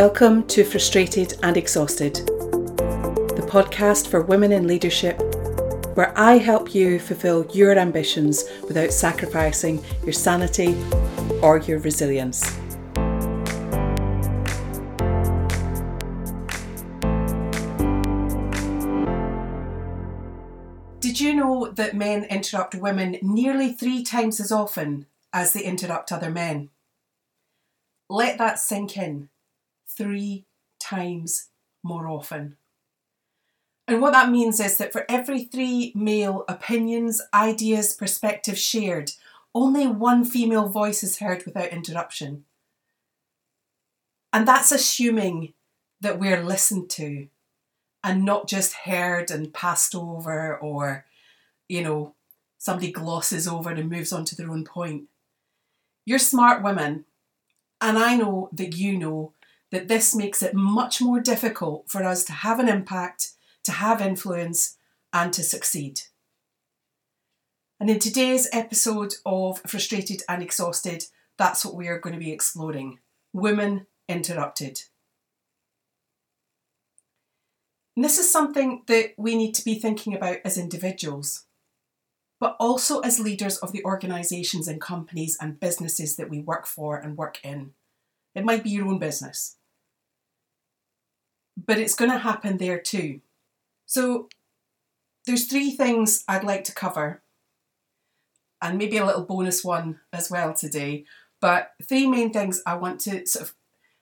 Welcome to Frustrated and Exhausted, the podcast for women in leadership, where I help you fulfill your ambitions without sacrificing your sanity or your resilience. Did you know that men interrupt women nearly three times as often as they interrupt other men? Let that sink in three times more often. And what that means is that for every three male opinions, ideas, perspectives shared, only one female voice is heard without interruption. And that's assuming that we're listened to and not just heard and passed over or, you know, somebody glosses over and moves on to their own point. You're smart women, and I know that you know that this makes it much more difficult for us to have an impact, to have influence, and to succeed. And in today's episode of Frustrated and Exhausted, that's what we are going to be exploring Women Interrupted. And this is something that we need to be thinking about as individuals, but also as leaders of the organisations and companies and businesses that we work for and work in. It might be your own business but it's going to happen there too. So there's three things I'd like to cover, and maybe a little bonus one as well today. But three main things I want to sort of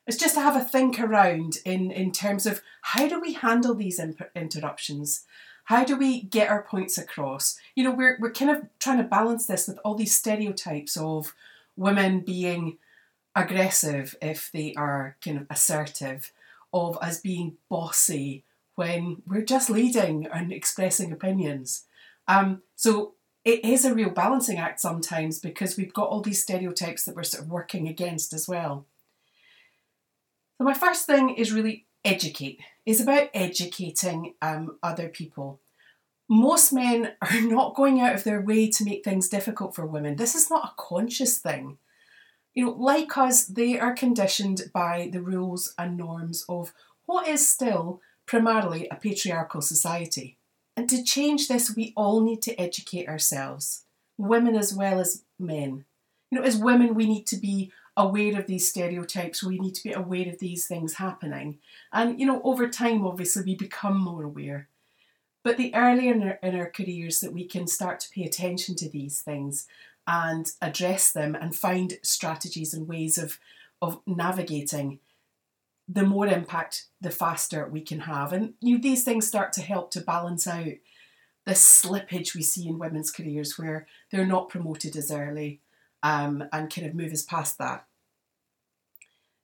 it's just to have a think around in in terms of how do we handle these imp- interruptions how do we get our points across you know we're, we're kind of trying to balance this with all these stereotypes of women being aggressive if they are kind of assertive of us being bossy when we're just leading and expressing opinions. Um, so it is a real balancing act sometimes because we've got all these stereotypes that we're sort of working against as well. So my first thing is really educate. Is about educating um, other people. Most men are not going out of their way to make things difficult for women. This is not a conscious thing you know, like us, they are conditioned by the rules and norms of what is still primarily a patriarchal society. And to change this, we all need to educate ourselves, women as well as men. You know, as women, we need to be aware of these stereotypes, we need to be aware of these things happening. And, you know, over time, obviously, we become more aware. But the earlier in our, in our careers that we can start to pay attention to these things and address them and find strategies and ways of, of navigating, the more impact, the faster we can have. And you know, these things start to help to balance out the slippage we see in women's careers where they're not promoted as early um, and kind of move us past that.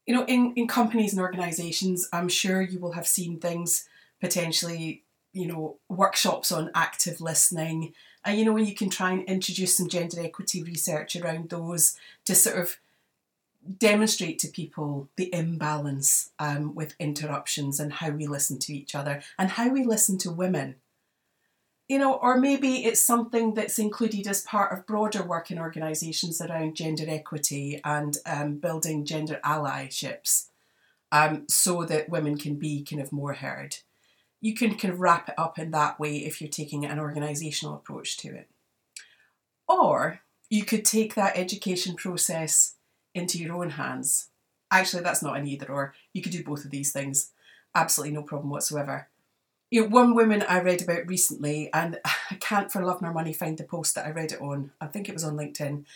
You know, in, in companies and organisations, I'm sure you will have seen things potentially, you know, workshops on active listening and you know, when you can try and introduce some gender equity research around those to sort of demonstrate to people the imbalance um, with interruptions and how we listen to each other and how we listen to women. You know, or maybe it's something that's included as part of broader work in organisations around gender equity and um, building gender allyships um, so that women can be kind of more heard you can kind of wrap it up in that way if you're taking an organisational approach to it. Or you could take that education process into your own hands. Actually, that's not an either or. You could do both of these things. Absolutely no problem whatsoever. You know, one woman I read about recently, and I can't for love nor money find the post that I read it on. I think it was on LinkedIn.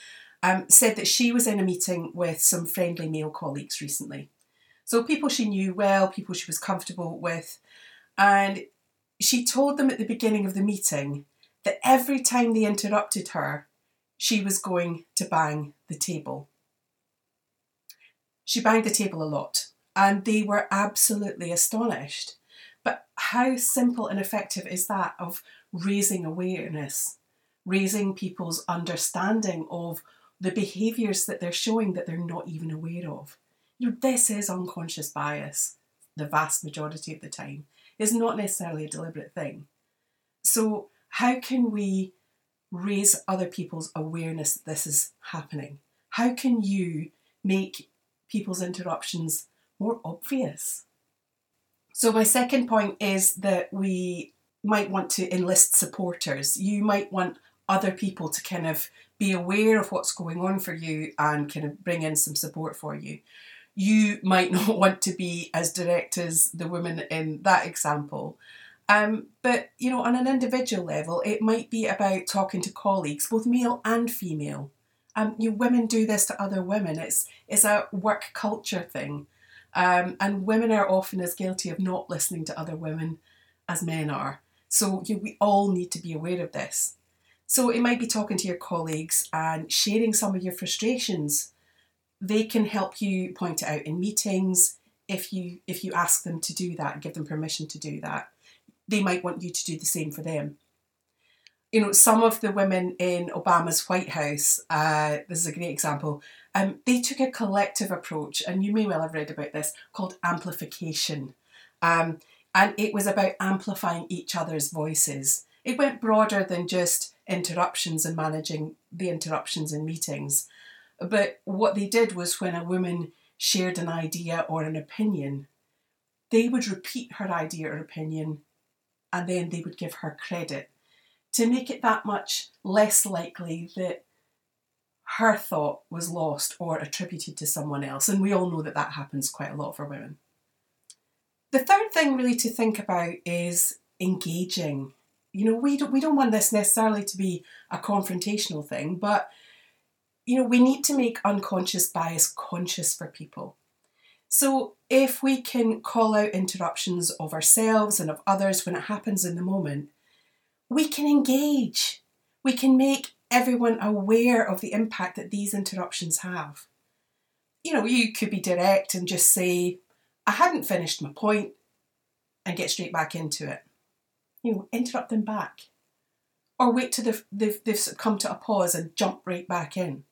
Um, said that she was in a meeting with some friendly male colleagues recently. So people she knew well, people she was comfortable with, and she told them at the beginning of the meeting that every time they interrupted her, she was going to bang the table. She banged the table a lot, and they were absolutely astonished. But how simple and effective is that of raising awareness, raising people's understanding of the behaviours that they're showing that they're not even aware of? You know, this is unconscious bias the vast majority of the time is not necessarily a deliberate thing. So, how can we raise other people's awareness that this is happening? How can you make people's interruptions more obvious. So, my second point is that we might want to enlist supporters. You might want other people to kind of be aware of what's going on for you and kind of bring in some support for you. You might not want to be as direct as the woman in that example. Um, but you know, on an individual level, it might be about talking to colleagues, both male and female. Um, you women do this to other women. It's it's a work culture thing, um, and women are often as guilty of not listening to other women as men are. So you, we all need to be aware of this. So it might be talking to your colleagues and sharing some of your frustrations. They can help you point it out in meetings if you if you ask them to do that, give them permission to do that. They might want you to do the same for them. You know, some of the women in Obama's White House, uh, this is a great example, um, they took a collective approach, and you may well have read about this, called amplification. Um, and it was about amplifying each other's voices. It went broader than just interruptions and managing the interruptions in meetings. But what they did was when a woman shared an idea or an opinion, they would repeat her idea or opinion and then they would give her credit to make it that much less likely that her thought was lost or attributed to someone else. And we all know that that happens quite a lot for women. The third thing, really, to think about is engaging. You know, we don't, we don't want this necessarily to be a confrontational thing, but you know, we need to make unconscious bias conscious for people. So, if we can call out interruptions of ourselves and of others when it happens in the moment, we can engage. We can make everyone aware of the impact that these interruptions have. You know, you could be direct and just say, I hadn't finished my point, and get straight back into it. You know, interrupt them back. Or wait till they've, they've, they've come to a pause and jump right back in.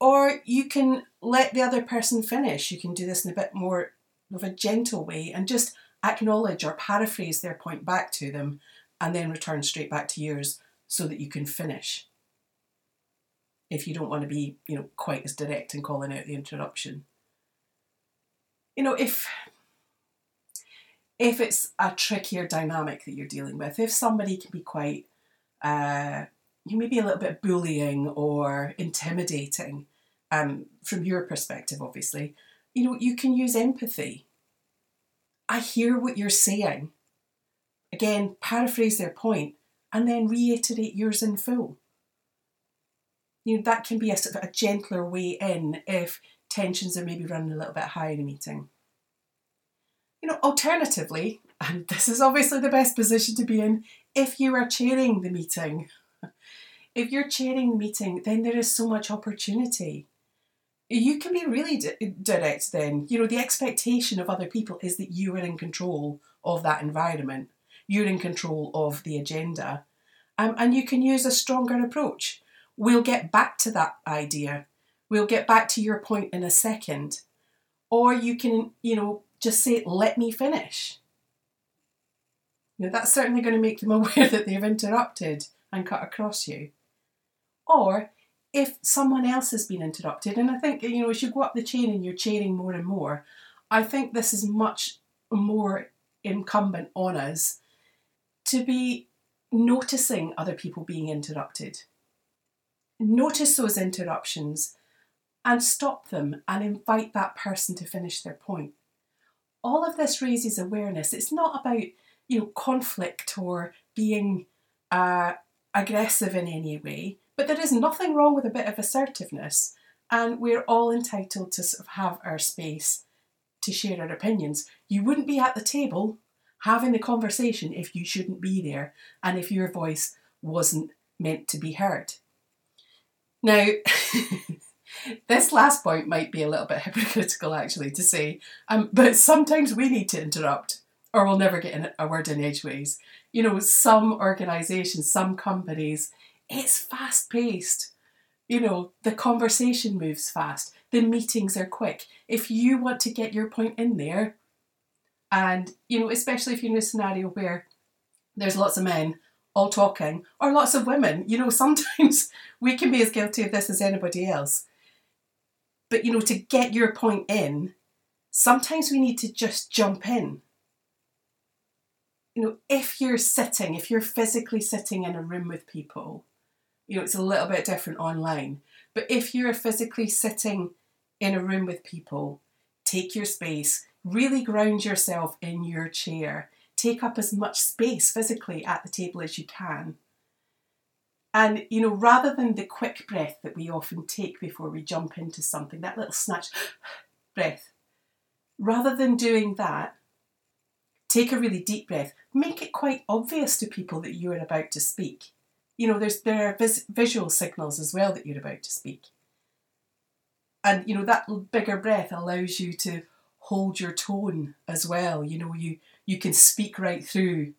Or you can let the other person finish. You can do this in a bit more of a gentle way and just acknowledge or paraphrase their point back to them and then return straight back to yours so that you can finish. If you don't want to be, you know, quite as direct in calling out the interruption. You know, if if it's a trickier dynamic that you're dealing with, if somebody can be quite uh, you may be a little bit bullying or intimidating um, from your perspective, obviously, you know, you can use empathy. I hear what you're saying. Again, paraphrase their point and then reiterate yours in full. You know, that can be a sort of a gentler way in if tensions are maybe running a little bit high in a meeting. You know, alternatively, and this is obviously the best position to be in, if you are chairing the meeting if you're chairing the meeting, then there is so much opportunity. You can be really di- direct then. You know, the expectation of other people is that you are in control of that environment, you're in control of the agenda, um, and you can use a stronger approach. We'll get back to that idea. We'll get back to your point in a second. Or you can, you know, just say, let me finish. You know, that's certainly going to make them aware that they've interrupted and cut across you or if someone else has been interrupted. And I think, you know, as you go up the chain and you're chairing more and more, I think this is much more incumbent on us to be noticing other people being interrupted. Notice those interruptions and stop them and invite that person to finish their point. All of this raises awareness. It's not about, you know, conflict or being uh, aggressive in any way. But there is nothing wrong with a bit of assertiveness, and we're all entitled to sort of have our space to share our opinions. You wouldn't be at the table having the conversation if you shouldn't be there and if your voice wasn't meant to be heard. Now, this last point might be a little bit hypocritical actually to say, um, but sometimes we need to interrupt or we'll never get a word in edgeways. You know, some organisations, some companies it's fast paced. You know, the conversation moves fast, the meetings are quick. If you want to get your point in there, and you know, especially if you're in a scenario where there's lots of men all talking, or lots of women, you know, sometimes we can be as guilty of this as anybody else. But you know, to get your point in, sometimes we need to just jump in. You know, if you're sitting, if you're physically sitting in a room with people, you know, it's a little bit different online. But if you're physically sitting in a room with people, take your space, really ground yourself in your chair, take up as much space physically at the table as you can. And, you know, rather than the quick breath that we often take before we jump into something, that little snatch breath, rather than doing that, take a really deep breath. Make it quite obvious to people that you are about to speak. You know, there's there are vis- visual signals as well that you're about to speak. And you know that bigger breath allows you to hold your tone as well. You know, you you can speak right through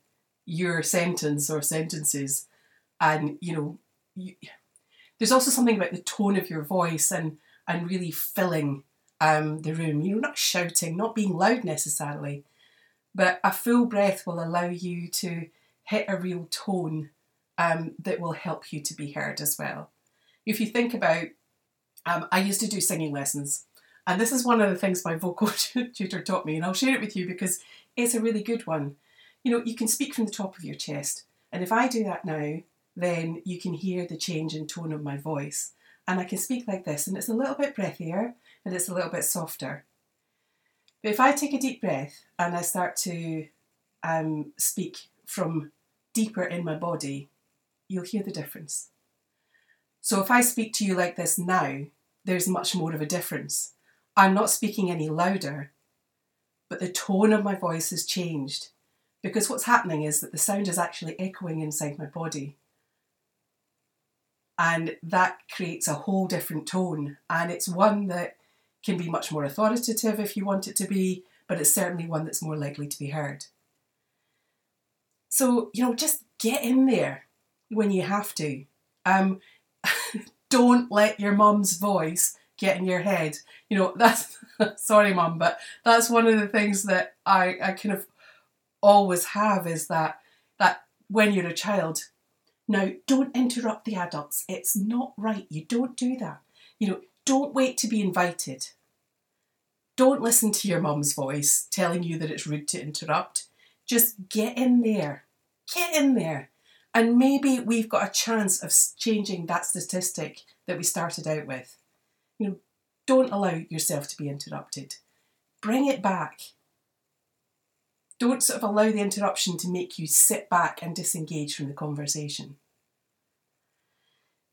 your sentence or sentences, and you know, you, there's also something about the tone of your voice and and really filling um, the room. You know, not shouting, not being loud necessarily, but a full breath will allow you to hit a real tone um, that will help you to be heard as well. If you think about, um, I used to do singing lessons, and this is one of the things my vocal tutor taught me, and I'll share it with you because it's a really good one. You know, you can speak from the top of your chest, and if I do that now, then you can hear the change in tone of my voice. And I can speak like this, and it's a little bit breathier and it's a little bit softer. But if I take a deep breath and I start to um, speak from deeper in my body, you'll hear the difference. So if I speak to you like this now, there's much more of a difference. I'm not speaking any louder, but the tone of my voice has changed because what's happening is that the sound is actually echoing inside my body. And that creates a whole different tone. And it's one that can be much more authoritative if you want it to be, but it's certainly one that's more likely to be heard. So, you know, just get in there when you have to. Um, don't let your mum's voice get in your head. You know, that's sorry, mum, but that's one of the things that I, I kind of always have is that that when you're a child, now don't interrupt the adults. It's not right. You don't do that. You know, don't wait to be invited. Don't listen to your mum's voice telling you that it's rude to interrupt. Just get in there. Get in there. And maybe we've got a chance of changing that statistic that we started out with. You know, don't allow yourself to be interrupted. Bring it back. Don't sort of allow the interruption to make you sit back and disengage from the conversation.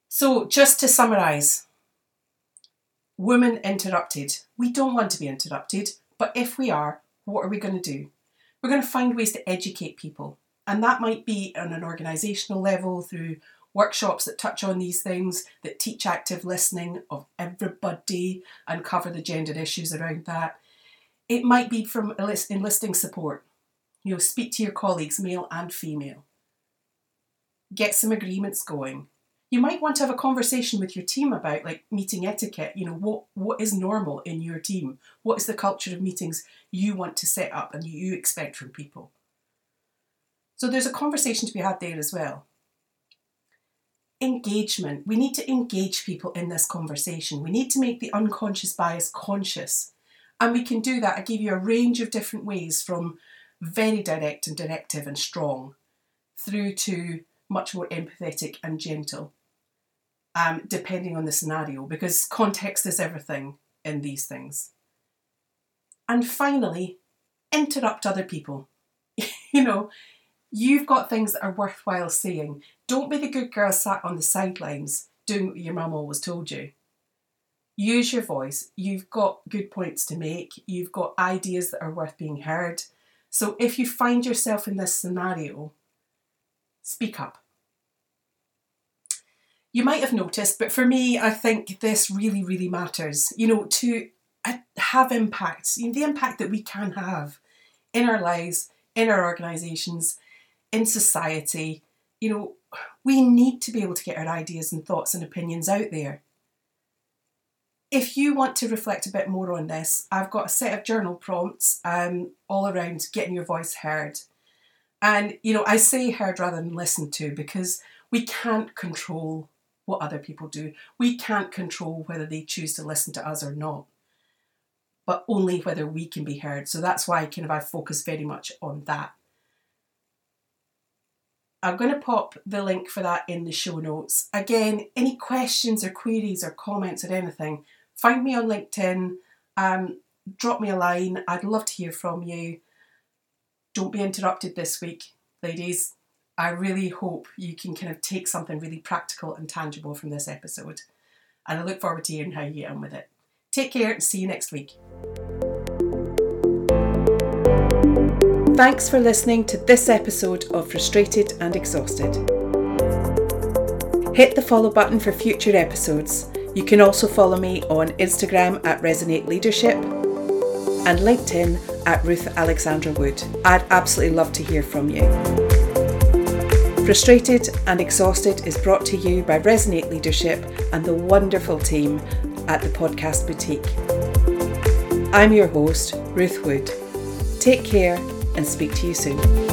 So, just to summarise, women interrupted. We don't want to be interrupted, but if we are, what are we going to do? We're going to find ways to educate people. And that might be on an organisational level through workshops that touch on these things, that teach active listening of everybody and cover the gender issues around that. It might be from enlisting support. You know, speak to your colleagues, male and female. Get some agreements going. You might want to have a conversation with your team about like meeting etiquette. You know, what what is normal in your team? What is the culture of meetings you want to set up and you expect from people? So there's a conversation to be had there as well. Engagement. We need to engage people in this conversation. We need to make the unconscious bias conscious. And we can do that. I give you a range of different ways from very direct and directive and strong through to much more empathetic and gentle, um, depending on the scenario, because context is everything in these things. And finally, interrupt other people. you know, You've got things that are worthwhile saying. Don't be the good girl sat on the sidelines doing what your mum always told you. Use your voice. You've got good points to make. You've got ideas that are worth being heard. So if you find yourself in this scenario, speak up. You might have noticed, but for me, I think this really, really matters. You know, to uh, have impacts, you know, the impact that we can have in our lives, in our organisations, in society, you know, we need to be able to get our ideas and thoughts and opinions out there. If you want to reflect a bit more on this, I've got a set of journal prompts um, all around getting your voice heard. And, you know, I say heard rather than listened to because we can't control what other people do. We can't control whether they choose to listen to us or not. but only whether we can be heard. So that's why kind of I focus very much on that. I'm going to pop the link for that in the show notes. Again, any questions or queries or comments or anything, find me on LinkedIn, um, drop me a line. I'd love to hear from you. Don't be interrupted this week, ladies. I really hope you can kind of take something really practical and tangible from this episode. And I look forward to hearing how you get on with it. Take care and see you next week. Thanks for listening to this episode of Frustrated and Exhausted. Hit the follow button for future episodes. You can also follow me on Instagram at Resonate Leadership and LinkedIn at Ruth Alexandra Wood. I'd absolutely love to hear from you. Frustrated and Exhausted is brought to you by Resonate Leadership and the wonderful team at the Podcast Boutique. I'm your host, Ruth Wood. Take care and speak to you soon.